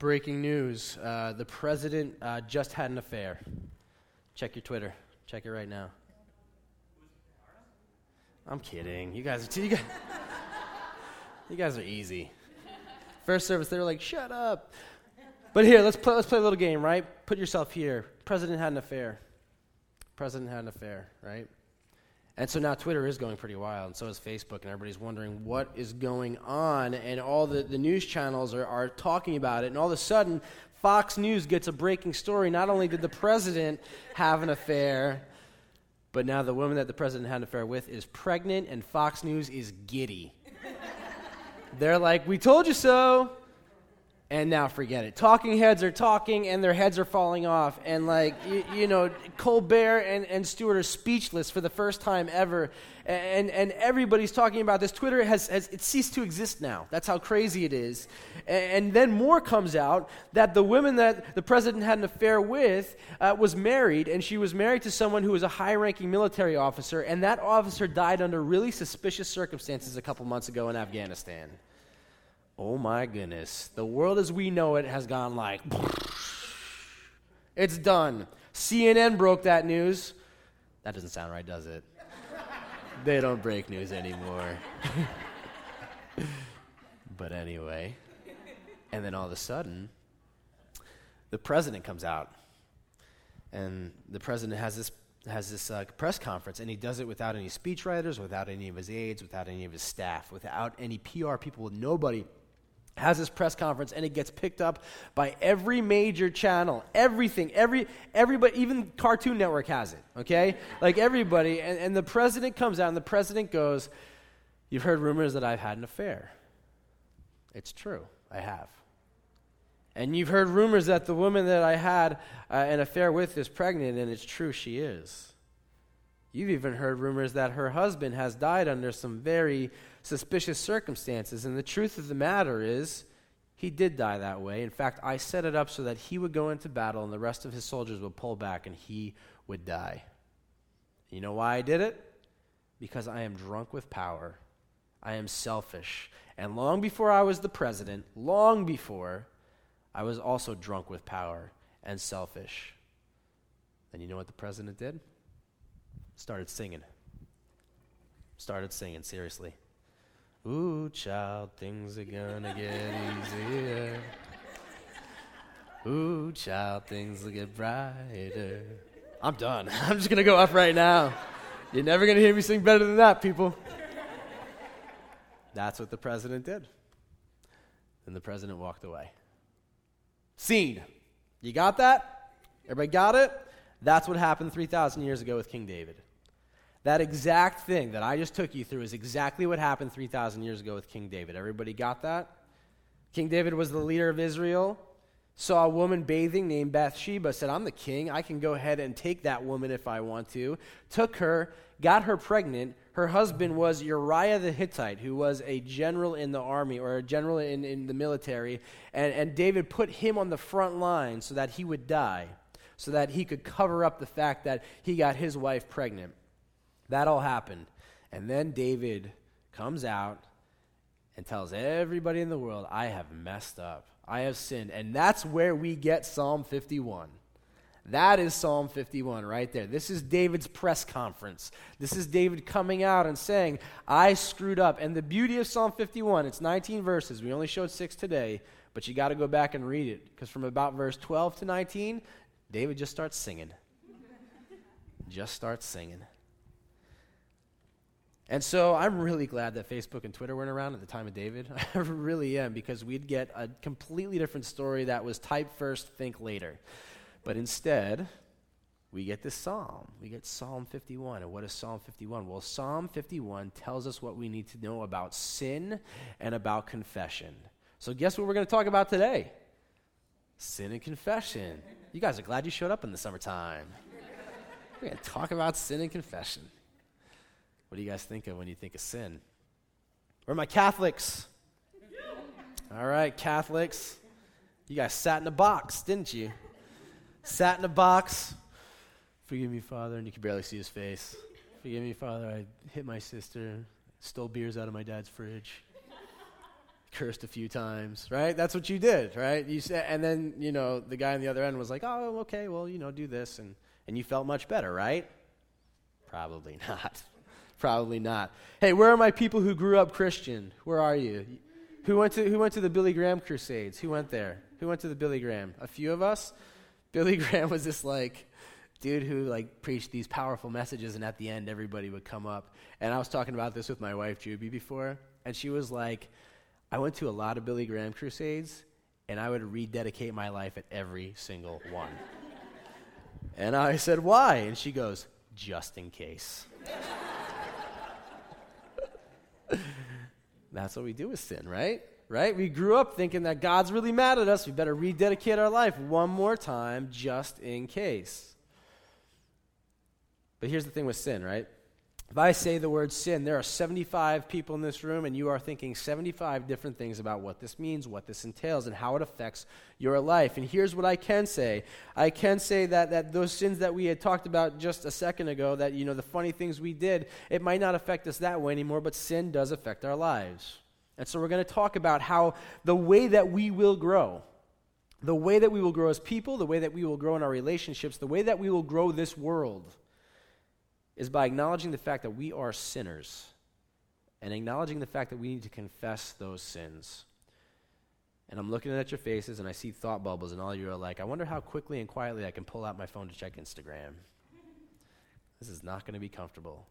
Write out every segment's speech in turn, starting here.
Breaking news uh, the president uh, just had an affair. Check your Twitter. Check it right now. I'm kidding. You guys, you guys, you guys are easy. First service, they were like, shut up. But here, let's play, let's play a little game, right? Put yourself here. President had an affair. President had an affair, right? And so now Twitter is going pretty wild, and so is Facebook, and everybody's wondering what is going on. And all the, the news channels are, are talking about it. And all of a sudden, Fox News gets a breaking story. Not only did the president have an affair, but now the woman that the president had an affair with is pregnant, and Fox News is giddy. They're like, We told you so and now forget it. Talking heads are talking and their heads are falling off. And, like, you, you, know, Colbert and, and Stewart are speechless for the first time ever. And, and everybody's talking about this. Twitter has, has it ceased to exist now. That's how crazy it is. And, and then more comes out that the woman that the president had an affair with uh, was married, and she was married to someone who was a high ranking military officer, and that officer died under really suspicious circumstances a couple months ago in Afghanistan oh my goodness, the world as we know it has gone like, it's done. CNN broke that news. That doesn't sound right, does it? they don't break news anymore. but anyway, and then all of a sudden, the president comes out, and the president has this has this uh, press conference, and he does it without any speechwriters, without any of his aides, without any of his staff, without any PR people, with nobody has this press conference and it gets picked up by every major channel everything every everybody even cartoon network has it okay? Like everybody and, and the president comes out and the president goes you've heard rumors that i've had an affair. It's true. I have. And you've heard rumors that the woman that i had uh, an affair with is pregnant and it's true she is. You've even heard rumors that her husband has died under some very suspicious circumstances. And the truth of the matter is, he did die that way. In fact, I set it up so that he would go into battle and the rest of his soldiers would pull back and he would die. You know why I did it? Because I am drunk with power. I am selfish. And long before I was the president, long before, I was also drunk with power and selfish. And you know what the president did? Started singing. Started singing, seriously. Ooh, child, things are gonna get easier. Ooh, child, things will get brighter. I'm done. I'm just gonna go up right now. You're never gonna hear me sing better than that, people. That's what the president did. Then the president walked away. Scene. You got that? Everybody got it? That's what happened 3,000 years ago with King David. That exact thing that I just took you through is exactly what happened 3,000 years ago with King David. Everybody got that? King David was the leader of Israel, saw a woman bathing named Bathsheba, said, I'm the king. I can go ahead and take that woman if I want to. Took her, got her pregnant. Her husband was Uriah the Hittite, who was a general in the army or a general in, in the military. And, and David put him on the front line so that he would die, so that he could cover up the fact that he got his wife pregnant. That all happened. And then David comes out and tells everybody in the world, I have messed up. I have sinned. And that's where we get Psalm 51. That is Psalm 51 right there. This is David's press conference. This is David coming out and saying, I screwed up. And the beauty of Psalm 51, it's 19 verses. We only showed six today, but you got to go back and read it because from about verse 12 to 19, David just starts singing. just starts singing. And so I'm really glad that Facebook and Twitter weren't around at the time of David. I really am, because we'd get a completely different story that was type first, think later. But instead, we get this psalm. We get Psalm 51. And what is Psalm 51? Well, Psalm 51 tells us what we need to know about sin and about confession. So, guess what we're going to talk about today? Sin and confession. You guys are glad you showed up in the summertime. We're going to talk about sin and confession. What do you guys think of when you think of sin? Where are my Catholics? All right, Catholics. You guys sat in a box, didn't you? Sat in a box. Forgive me, Father. And you can barely see his face. Forgive me, Father. I hit my sister, stole beers out of my dad's fridge. cursed a few times, right? That's what you did, right? You said, and then you know the guy on the other end was like, "Oh, okay, well, you know, do this," and and you felt much better, right? Probably not. Probably not. Hey, where are my people who grew up Christian? Where are you? Who went to who went to the Billy Graham crusades? Who went there? Who went to the Billy Graham? A few of us. Billy Graham was this like dude who like preached these powerful messages and at the end everybody would come up. And I was talking about this with my wife Juby before, and she was like, I went to a lot of Billy Graham crusades and I would rededicate my life at every single one. and I said, Why? And she goes, Just in case. That's what we do with sin, right? Right? We grew up thinking that God's really mad at us. We better rededicate our life one more time just in case. But here's the thing with sin, right? If I say the word sin, there are 75 people in this room, and you are thinking 75 different things about what this means, what this entails, and how it affects your life. And here's what I can say I can say that, that those sins that we had talked about just a second ago, that, you know, the funny things we did, it might not affect us that way anymore, but sin does affect our lives. And so we're going to talk about how the way that we will grow, the way that we will grow as people, the way that we will grow in our relationships, the way that we will grow this world is by acknowledging the fact that we are sinners and acknowledging the fact that we need to confess those sins. And I'm looking at your faces and I see thought bubbles, and all you are like, I wonder how quickly and quietly I can pull out my phone to check Instagram. This is not going to be comfortable.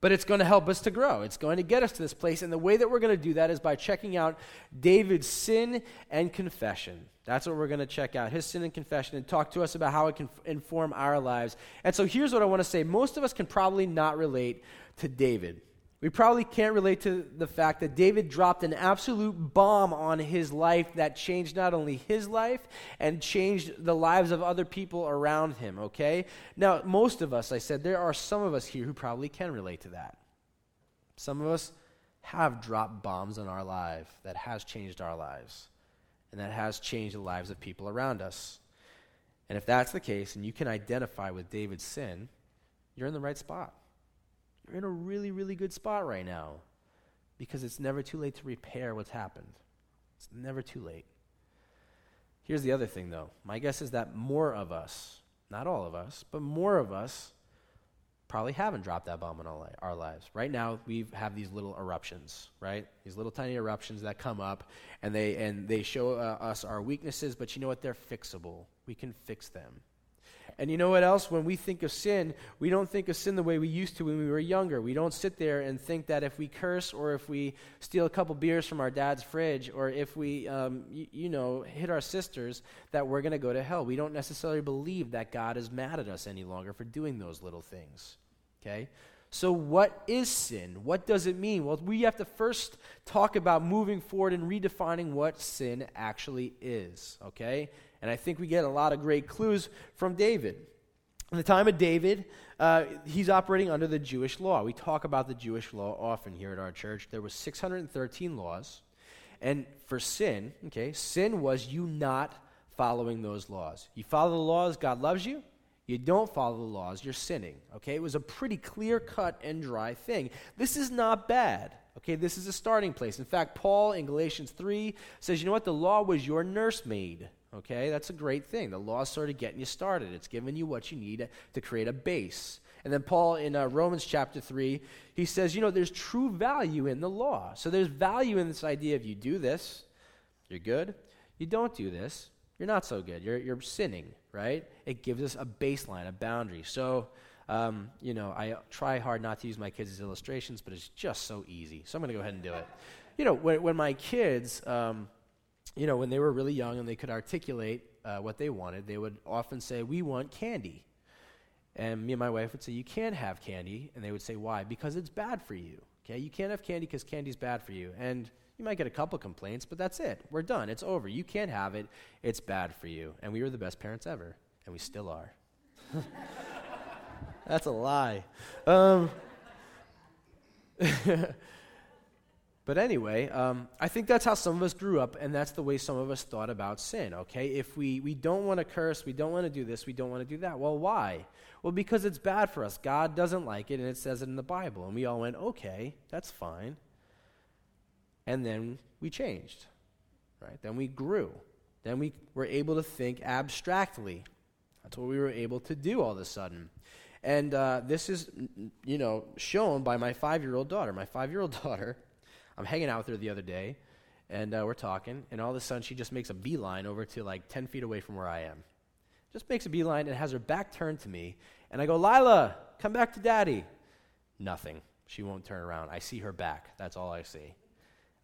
But it's going to help us to grow. It's going to get us to this place. And the way that we're going to do that is by checking out David's sin and confession. That's what we're going to check out his sin and confession and talk to us about how it can inform our lives. And so here's what I want to say most of us can probably not relate to David. We probably can't relate to the fact that David dropped an absolute bomb on his life that changed not only his life and changed the lives of other people around him, okay? Now, most of us, I said, there are some of us here who probably can relate to that. Some of us have dropped bombs on our life that has changed our lives and that has changed the lives of people around us. And if that's the case and you can identify with David's sin, you're in the right spot. You're in a really, really good spot right now because it's never too late to repair what's happened. It's never too late. Here's the other thing, though. My guess is that more of us, not all of us, but more of us probably haven't dropped that bomb in our lives. Right now, we have these little eruptions, right? These little tiny eruptions that come up, and they and they show uh, us our weaknesses. But you know what? They're fixable. We can fix them. And you know what else? When we think of sin, we don't think of sin the way we used to when we were younger. We don't sit there and think that if we curse or if we steal a couple beers from our dad's fridge or if we, um, y- you know, hit our sisters, that we're going to go to hell. We don't necessarily believe that God is mad at us any longer for doing those little things. Okay? So, what is sin? What does it mean? Well, we have to first talk about moving forward and redefining what sin actually is. Okay? And I think we get a lot of great clues from David. In the time of David, uh, he's operating under the Jewish law. We talk about the Jewish law often here at our church. There was 613 laws. And for sin, okay, sin was you not following those laws. You follow the laws, God loves you. You don't follow the laws, you're sinning. Okay? It was a pretty clear cut and dry thing. This is not bad. Okay, this is a starting place. In fact, Paul in Galatians 3 says, you know what? The law was your nursemaid. Okay, that's a great thing. The law is sort of getting you started, it's giving you what you need to create a base. And then Paul in uh, Romans chapter 3, he says, you know, there's true value in the law. So there's value in this idea of you do this, you're good. You don't do this, you're not so good. You're, you're sinning, right? It gives us a baseline, a boundary. So, um, you know, I try hard not to use my kids as illustrations, but it's just so easy. So I'm going to go ahead and do it. You know, when, when my kids, um, you know, when they were really young and they could articulate uh, what they wanted, they would often say, We want candy. And me and my wife would say, You can't have candy. And they would say, Why? Because it's bad for you. Okay? You can't have candy because candy's bad for you. And you might get a couple complaints, but that's it. We're done. It's over. You can't have it. It's bad for you. And we were the best parents ever. And we still are. that's a lie. Um, But anyway, um, I think that's how some of us grew up, and that's the way some of us thought about sin, okay? If we, we don't want to curse, we don't want to do this, we don't want to do that. Well, why? Well, because it's bad for us. God doesn't like it, and it says it in the Bible. And we all went, okay, that's fine. And then we changed, right? Then we grew. Then we were able to think abstractly. That's what we were able to do all of a sudden. And uh, this is, you know, shown by my five year old daughter. My five year old daughter, I'm hanging out with her the other day, and uh, we're talking, and all of a sudden she just makes a beeline over to like 10 feet away from where I am. Just makes a beeline and has her back turned to me. And I go, Lila, come back to daddy. Nothing. She won't turn around. I see her back. That's all I see.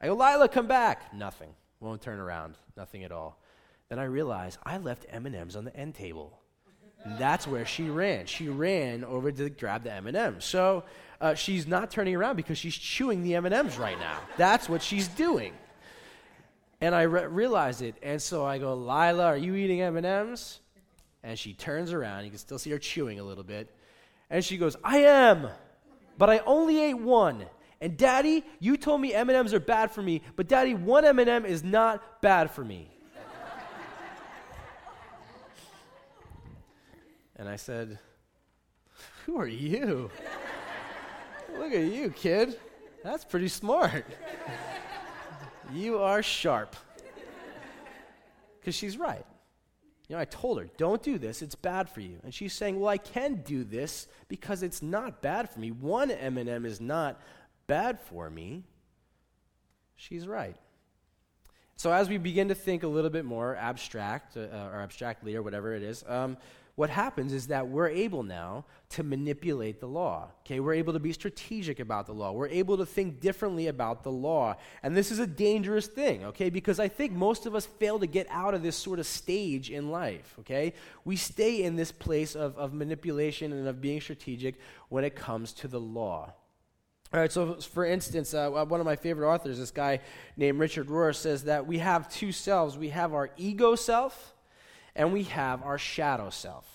I go, Lila, come back. Nothing. Won't turn around. Nothing at all. Then I realize I left M&Ms on the end table. That's where she ran. She ran over to grab the M&Ms. So uh, she's not turning around because she's chewing the M&Ms right now. That's what she's doing. And I re- realized it, and so I go, Lila, are you eating M&Ms? And she turns around. You can still see her chewing a little bit. And she goes, I am, but I only ate one. And Daddy, you told me M&Ms are bad for me, but Daddy, one M&M is not bad for me. And I said, Who are you? Look at you, kid. That's pretty smart. you are sharp. Because she's right. You know, I told her, don't do this, it's bad for you. And she's saying, well, I can do this because it's not bad for me. One M&M is not bad for me. She's right. So as we begin to think a little bit more abstract, uh, or abstractly, or whatever it is, um, what happens is that we're able now to manipulate the law. Okay, we're able to be strategic about the law. We're able to think differently about the law. And this is a dangerous thing, okay, because I think most of us fail to get out of this sort of stage in life, okay? We stay in this place of, of manipulation and of being strategic when it comes to the law. All right, so for instance, uh, one of my favorite authors, this guy named Richard Rohr, says that we have two selves. We have our ego self, and we have our shadow self.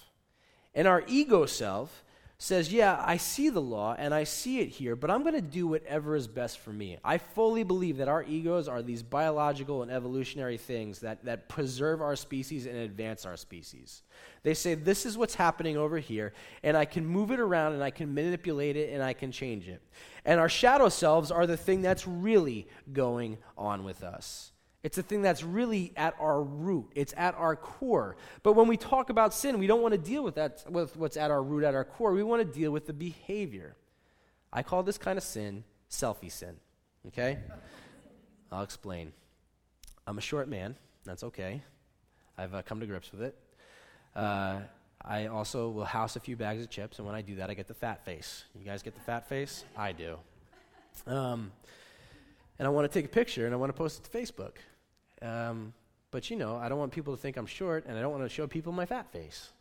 And our ego self says, Yeah, I see the law and I see it here, but I'm going to do whatever is best for me. I fully believe that our egos are these biological and evolutionary things that, that preserve our species and advance our species. They say, This is what's happening over here, and I can move it around and I can manipulate it and I can change it. And our shadow selves are the thing that's really going on with us. It's a thing that's really at our root. It's at our core. But when we talk about sin, we don't want to deal with that with what's at our root, at our core. We want to deal with the behavior. I call this kind of sin selfie sin. Okay? I'll explain. I'm a short man. That's okay. I've uh, come to grips with it. Uh, I also will house a few bags of chips, and when I do that, I get the fat face. You guys get the fat face? I do. Um, and I want to take a picture and I want to post it to Facebook. Um, but you know, I don't want people to think I'm short, and I don't want to show people my fat face.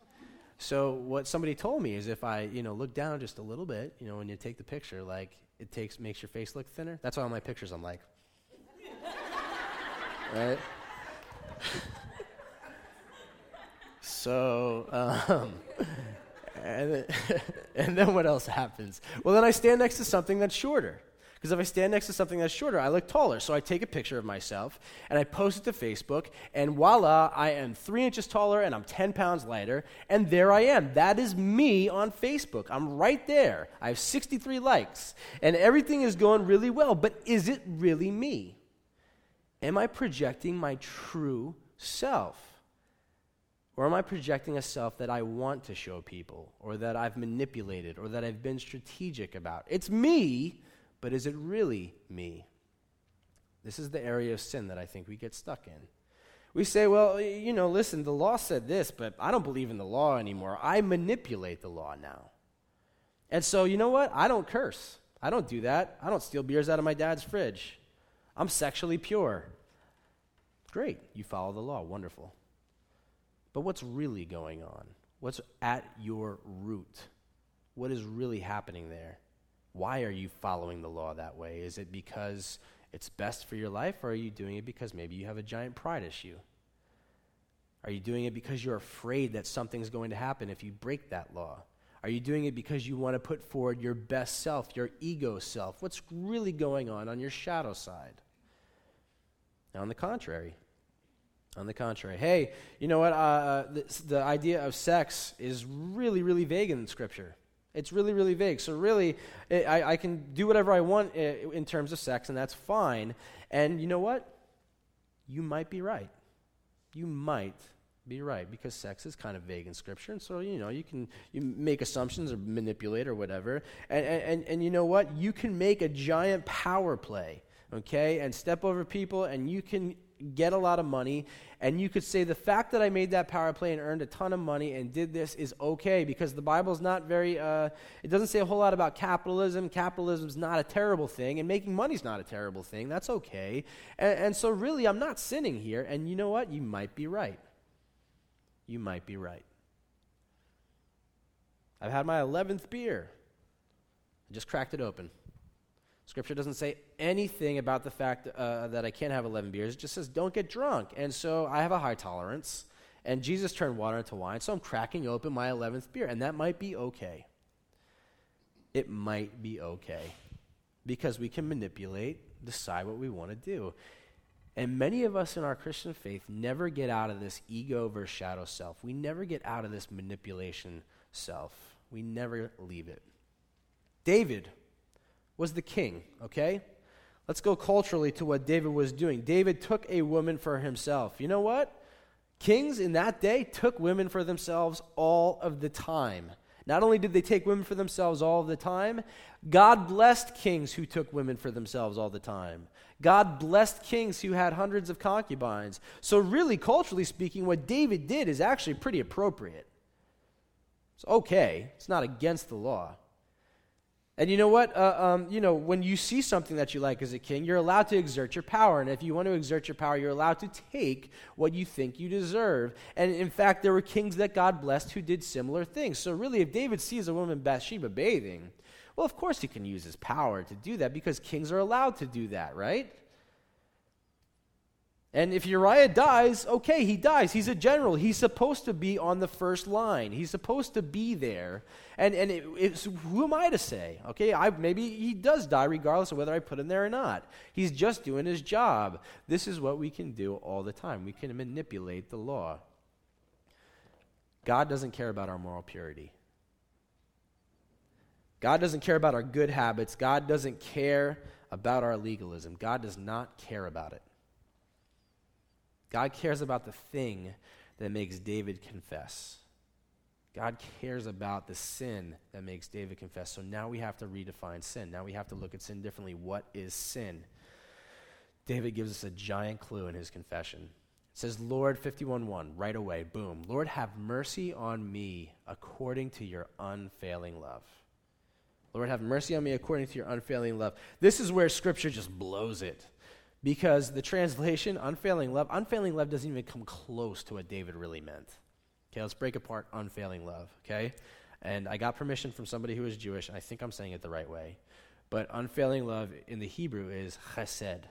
So what somebody told me is if I, you know, look down just a little bit, you know, when you take the picture, like it takes makes your face look thinner. That's why all my pictures I'm like, right? so, um, and then, and then what else happens? Well, then I stand next to something that's shorter. Because if I stand next to something that's shorter, I look taller. So I take a picture of myself and I post it to Facebook, and voila, I am three inches taller and I'm 10 pounds lighter, and there I am. That is me on Facebook. I'm right there. I have 63 likes, and everything is going really well. But is it really me? Am I projecting my true self? Or am I projecting a self that I want to show people, or that I've manipulated, or that I've been strategic about? It's me, but is it really me? This is the area of sin that I think we get stuck in. We say, well, you know, listen, the law said this, but I don't believe in the law anymore. I manipulate the law now. And so, you know what? I don't curse. I don't do that. I don't steal beers out of my dad's fridge. I'm sexually pure. Great. You follow the law. Wonderful. But what's really going on? What's at your root? What is really happening there? Why are you following the law that way? Is it because it's best for your life, or are you doing it because maybe you have a giant pride issue? Are you doing it because you're afraid that something's going to happen if you break that law? Are you doing it because you want to put forward your best self, your ego self? What's really going on on your shadow side? Now, on the contrary, on the contrary, hey, you know what? Uh, uh the, the idea of sex is really, really vague in Scripture. It's really, really vague. So, really, it, I, I can do whatever I want eh, in terms of sex, and that's fine. And you know what? You might be right. You might be right because sex is kind of vague in scripture and so you know you can you make assumptions or manipulate or whatever and, and, and you know what you can make a giant power play okay and step over people and you can get a lot of money. And you could say the fact that i made that power play and earned a ton of money and did this is okay because the bible's not very uh, it doesn't say a whole lot about capitalism. Capitalism's not a terrible thing and making money's not a terrible thing. That's okay. And, and so really i'm not sinning here. And you know what? You might be right. You might be right. I've had my 11th beer. I just cracked it open. Scripture doesn't say anything about the fact uh, that I can't have 11 beers. It just says don't get drunk. And so I have a high tolerance. And Jesus turned water into wine, so I'm cracking open my 11th beer. And that might be okay. It might be okay. Because we can manipulate, decide what we want to do. And many of us in our Christian faith never get out of this ego versus shadow self. We never get out of this manipulation self. We never leave it. David was the king, okay? Let's go culturally to what David was doing. David took a woman for himself. You know what? Kings in that day took women for themselves all of the time. Not only did they take women for themselves all of the time, God blessed kings who took women for themselves all the time. God blessed kings who had hundreds of concubines. So, really, culturally speaking, what David did is actually pretty appropriate. It's okay, it's not against the law. And you know what? Uh, um, you know, when you see something that you like as a king, you're allowed to exert your power. And if you want to exert your power, you're allowed to take what you think you deserve. And in fact, there were kings that God blessed who did similar things. So, really, if David sees a woman, Bathsheba, bathing, well, of course he can use his power to do that because kings are allowed to do that, right? And if Uriah dies, okay, he dies. He's a general. He's supposed to be on the first line. He's supposed to be there. And, and it, who am I to say? Okay, I, maybe he does die regardless of whether I put him there or not. He's just doing his job. This is what we can do all the time. We can manipulate the law. God doesn't care about our moral purity. God doesn't care about our good habits. God doesn't care about our legalism. God does not care about it. God cares about the thing that makes David confess. God cares about the sin that makes David confess. So now we have to redefine sin. Now we have to look at sin differently. What is sin? David gives us a giant clue in his confession. It says, Lord, 51 right away, boom. Lord, have mercy on me according to your unfailing love. Lord, have mercy on me according to your unfailing love. This is where Scripture just blows it. Because the translation, unfailing love, unfailing love doesn't even come close to what David really meant. Okay, let's break apart unfailing love, okay? And I got permission from somebody who is Jewish, and I think I'm saying it the right way. But unfailing love in the Hebrew is chesed.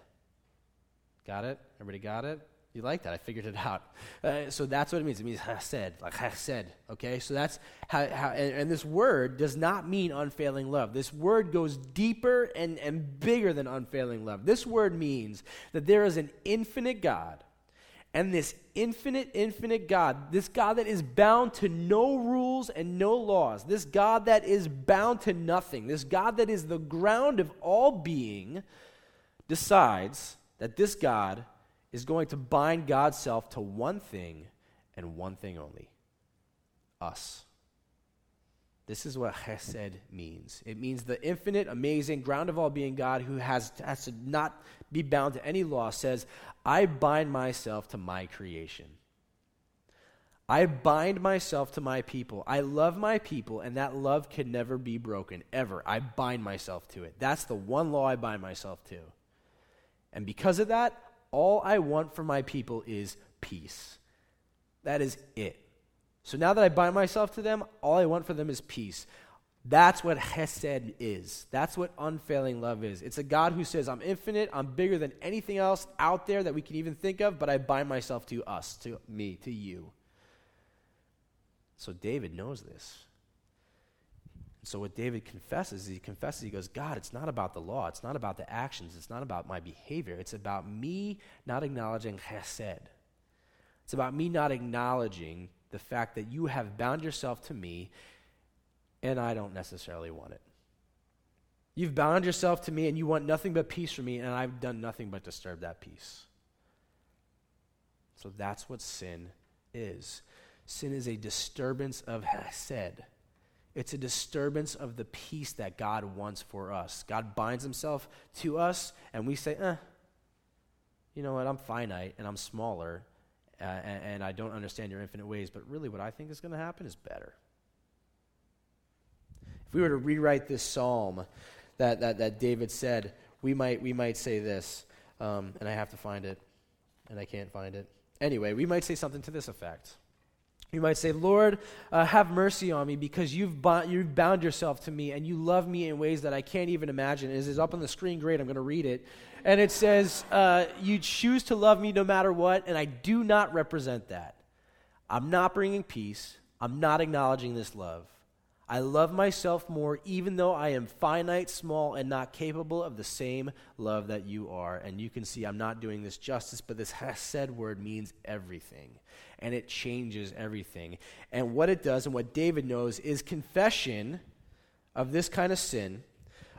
Got it? Everybody got it? You like that? I figured it out. Uh, so that's what it means. It means chesed, like chesed. Okay, so that's how. how and, and, this word does not mean unfailing love. This word goes deeper and, and bigger than unfailing love. This word means that there is an infinite God, and this infinite, infinite God, this God that is bound to no rules and no laws, this God that is bound to nothing, this God that is the ground of all being, decides that this God is going to bind God's self to one thing and one thing only us. This is what chesed means. It means the infinite, amazing, ground of all being God who has, has to not be bound to any law says, I bind myself to my creation. I bind myself to my people. I love my people, and that love can never be broken, ever. I bind myself to it. That's the one law I bind myself to. And because of that, all I want for my people is peace. That is it. So now that I bind myself to them, all I want for them is peace. That's what Hesed is. That's what unfailing love is. It's a God who says, I'm infinite, I'm bigger than anything else out there that we can even think of, but I bind myself to us, to me, to you. So David knows this. So what David confesses, he confesses, he goes, God, it's not about the law. It's not about the actions. It's not about my behavior. It's about me not acknowledging chesed. It's about me not acknowledging the fact that you have bound yourself to me and I don't necessarily want it. You've bound yourself to me, and you want nothing but peace from me, and I've done nothing but disturb that peace. So that's what sin is. Sin is a disturbance of Hesed. It's a disturbance of the peace that God wants for us. God binds himself to us, and we say, eh, you know what, I'm finite and I'm smaller, uh, and, and I don't understand your infinite ways, but really what I think is going to happen is better. If we were to rewrite this psalm that, that, that David said, we might, we might say this, um, and I have to find it, and I can't find it. Anyway, we might say something to this effect. You might say, Lord, uh, have mercy on me because you've, bo- you've bound yourself to me and you love me in ways that I can't even imagine. It is up on the screen. Great, I'm going to read it. And it says, uh, You choose to love me no matter what, and I do not represent that. I'm not bringing peace. I'm not acknowledging this love. I love myself more, even though I am finite, small, and not capable of the same love that you are. And you can see I'm not doing this justice, but this hesed word means everything. And it changes everything. And what it does, and what David knows, is confession of this kind of sin,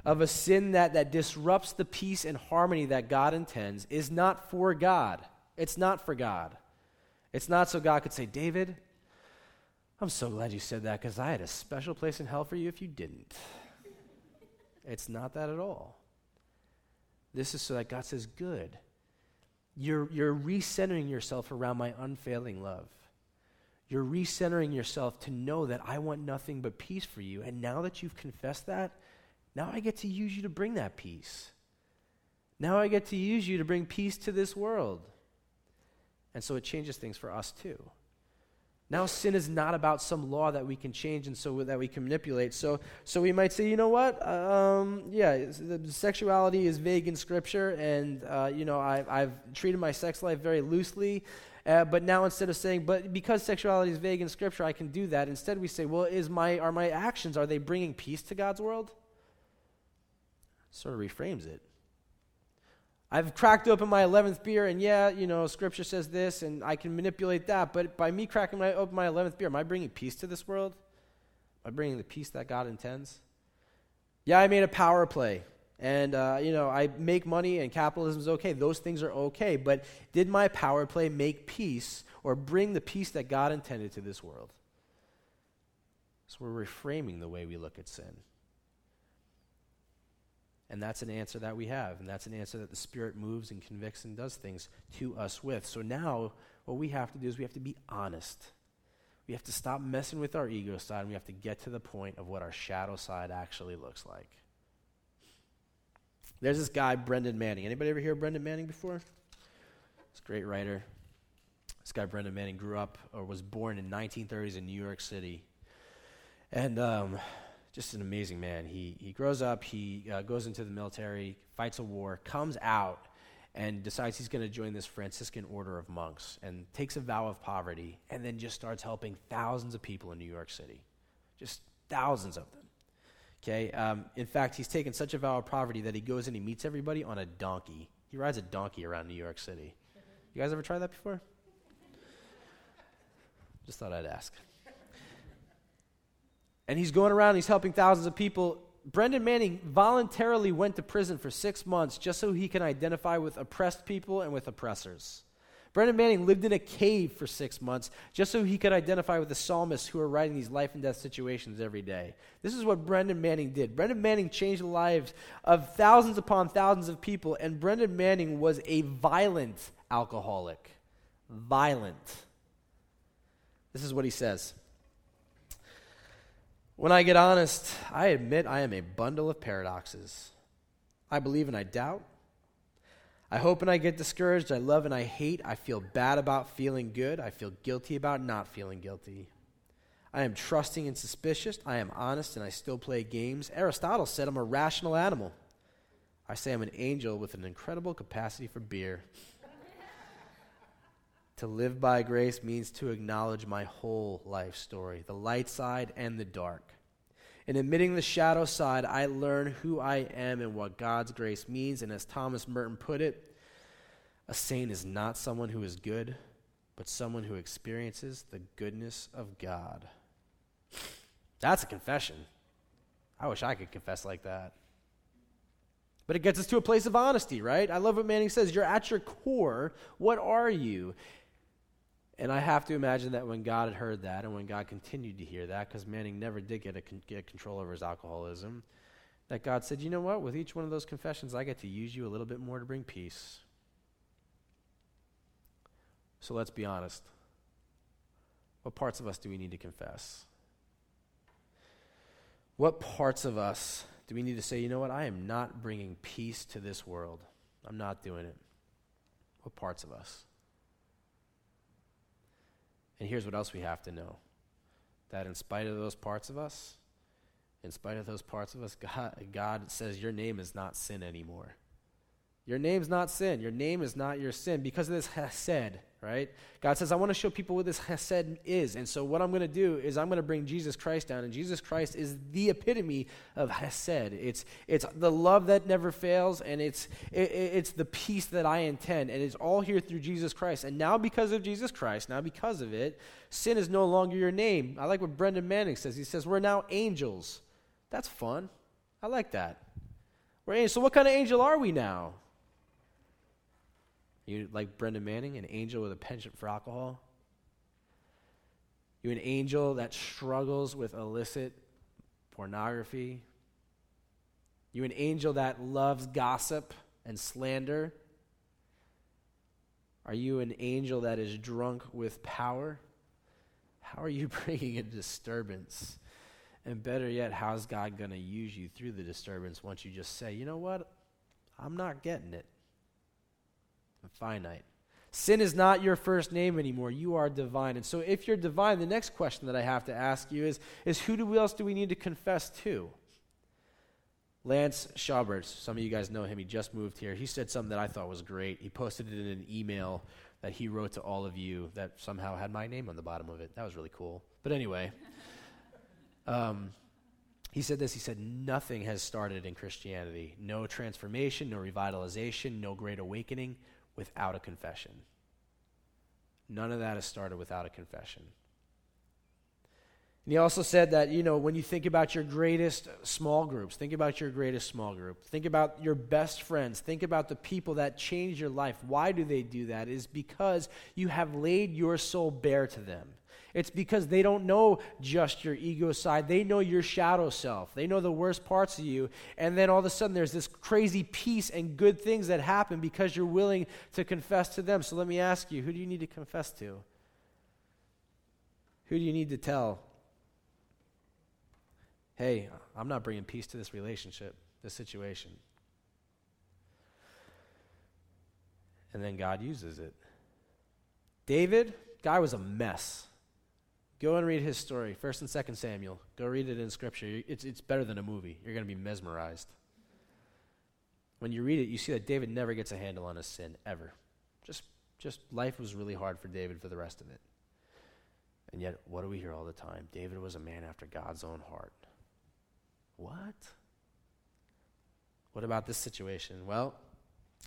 of a sin that, that disrupts the peace and harmony that God intends, is not for God. It's not for God. It's not so God could say, David, I'm so glad you said that because I had a special place in hell for you if you didn't. it's not that at all. This is so that God says, Good. You're, you're recentering yourself around my unfailing love. You're recentering yourself to know that I want nothing but peace for you. And now that you've confessed that, now I get to use you to bring that peace. Now I get to use you to bring peace to this world. And so it changes things for us too. Now sin is not about some law that we can change and so that we can manipulate. So, so we might say, you know what? Um, yeah, sexuality is vague in Scripture, and uh, you know I, I've treated my sex life very loosely. Uh, but now instead of saying, but because sexuality is vague in Scripture, I can do that. Instead, we say, well, is my are my actions are they bringing peace to God's world? Sort of reframes it. I've cracked open my 11th beer, and yeah, you know, scripture says this, and I can manipulate that. But by me cracking my, open my 11th beer, am I bringing peace to this world? Am I bringing the peace that God intends? Yeah, I made a power play, and, uh, you know, I make money, and capitalism is okay. Those things are okay. But did my power play make peace or bring the peace that God intended to this world? So we're reframing the way we look at sin. And that's an answer that we have. And that's an answer that the Spirit moves and convicts and does things to us with. So now, what we have to do is we have to be honest. We have to stop messing with our ego side and we have to get to the point of what our shadow side actually looks like. There's this guy, Brennan Manning. Anybody ever hear of Brennan Manning before? He's a great writer. This guy, Brennan Manning, grew up or was born in 1930s in New York City. And um, just an amazing man. He, he grows up, he uh, goes into the military, fights a war, comes out, and decides he's going to join this Franciscan order of monks and takes a vow of poverty and then just starts helping thousands of people in New York City. Just thousands of them. Okay? Um, in fact, he's taken such a vow of poverty that he goes and he meets everybody on a donkey. He rides a donkey around New York City. You guys ever tried that before? Just thought I'd ask and he's going around, he's helping thousands of people. Brennan Manning voluntarily went to prison for six months just so he can identify with oppressed people and with oppressors. Brennan Manning lived in a cave for six months just so he could identify with the psalmists who are writing these life and death situations every day. This is what Brennan Manning did. Brennan Manning changed the lives of thousands upon thousands of people, and Brennan Manning was a violent alcoholic. Violent. This is what he says. When I get honest, I admit I am a bundle of paradoxes. I believe and I doubt. I hope and I get discouraged. I love and I hate. I feel bad about feeling good. I feel guilty about not feeling guilty. I am trusting and suspicious. I am honest and I still play games. Aristotle said I'm a rational animal. I say I'm an angel with an incredible capacity for beer. To live by grace means to acknowledge my whole life story, the light side and the dark. In admitting the shadow side, I learn who I am and what God's grace means. And as Thomas Merton put it, a saint is not someone who is good, but someone who experiences the goodness of God. That's a confession. I wish I could confess like that. But it gets us to a place of honesty, right? I love what Manning says. You're at your core. What are you? And I have to imagine that when God had heard that and when God continued to hear that, because Manning never did get, a, get control over his alcoholism, that God said, you know what? With each one of those confessions, I get to use you a little bit more to bring peace. So let's be honest. What parts of us do we need to confess? What parts of us do we need to say, you know what? I am not bringing peace to this world. I'm not doing it. What parts of us? And here's what else we have to know that in spite of those parts of us, in spite of those parts of us, God, God says your name is not sin anymore. Your name's not sin. Your name is not your sin because of this hesed, right? God says, I want to show people what this hesed is. And so what I'm going to do is I'm going to bring Jesus Christ down. And Jesus Christ is the epitome of hesed. It's, it's the love that never fails, and it's, it, it's the peace that I intend. And it's all here through Jesus Christ. And now because of Jesus Christ, now because of it, sin is no longer your name. I like what Brennan Manning says. He says, we're now angels. That's fun. I like that. We're angels. So what kind of angel are we now? You like Brennan Manning, an angel with a penchant for alcohol? You an angel that struggles with illicit pornography? You an angel that loves gossip and slander? Are you an angel that is drunk with power? How are you bringing a disturbance? And better yet, how's God going to use you through the disturbance once you just say, you know what? I'm not getting it and finite. Sin is not your first name anymore. You are divine. And so if you're divine, the next question that I have to ask you is, is who do, else do we need to confess to? Lance Schaubert, some of you guys know him, he just moved here. He said something that I thought was great. He posted it in an email that he wrote to all of you that somehow had my name on the bottom of it. That was really cool. But anyway, um, he said this he said, Nothing has started in Christianity. No transformation, no revitalization, no great awakening without a confession. None of that has started without a confession. And he also said that, you know, when you think about your greatest small groups, think about your greatest small group. Think about your best friends. Think about the people that change your life. Why do they do that? Is because you have laid your soul bare to them. It's because they don't know just your ego side. They know your shadow self. They know the worst parts of you. And then all of a sudden, there's this crazy peace and good things that happen because you're willing to confess to them. So let me ask you who do you need to confess to? Who do you need to tell? Hey, I'm not bringing peace to this relationship, this situation. And then God uses it. David, guy was a mess. Go and read his story, 1st and 2nd Samuel. Go read it in Scripture. It's, it's better than a movie. You're going to be mesmerized. When you read it, you see that David never gets a handle on his sin, ever. Just, just life was really hard for David for the rest of it. And yet, what do we hear all the time? David was a man after God's own heart. What? What about this situation? Well,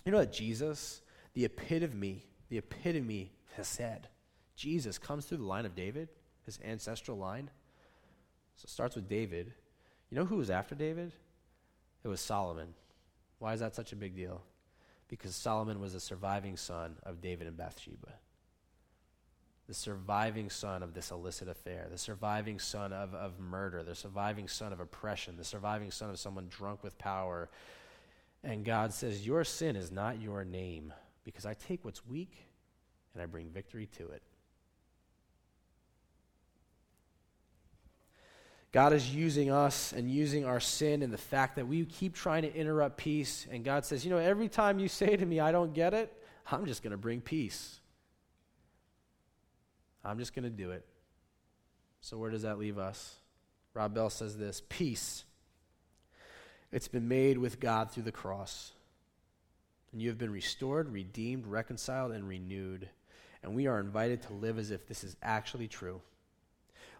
you know what Jesus, the epitome, the epitome has said, Jesus comes through the line of David his ancestral line. So it starts with David. You know who was after David? It was Solomon. Why is that such a big deal? Because Solomon was the surviving son of David and Bathsheba. The surviving son of this illicit affair, the surviving son of, of murder, the surviving son of oppression, the surviving son of someone drunk with power. And God says, Your sin is not your name, because I take what's weak and I bring victory to it. God is using us and using our sin and the fact that we keep trying to interrupt peace. And God says, You know, every time you say to me, I don't get it, I'm just going to bring peace. I'm just going to do it. So, where does that leave us? Rob Bell says this Peace. It's been made with God through the cross. And you have been restored, redeemed, reconciled, and renewed. And we are invited to live as if this is actually true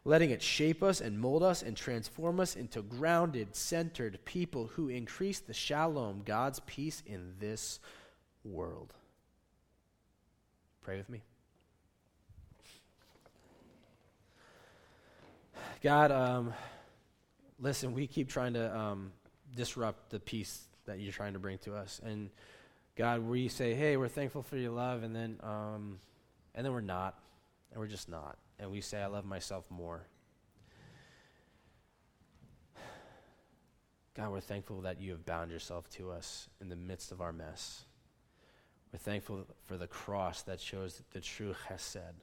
letting it shape us and mold us and transform us into grounded, centered people who increase the shalom, God's peace in this world. Pray with me. God, um, listen, we keep trying to um, disrupt the peace that you're trying to bring to us. And God, we say, hey, we're thankful for your love, and then, um, and then we're not, and we're just not. And we say, I love myself more. God, we're thankful that you have bound yourself to us in the midst of our mess. We're thankful for the cross that shows the true chesed.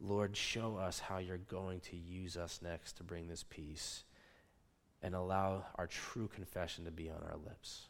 Lord, show us how you're going to use us next to bring this peace and allow our true confession to be on our lips.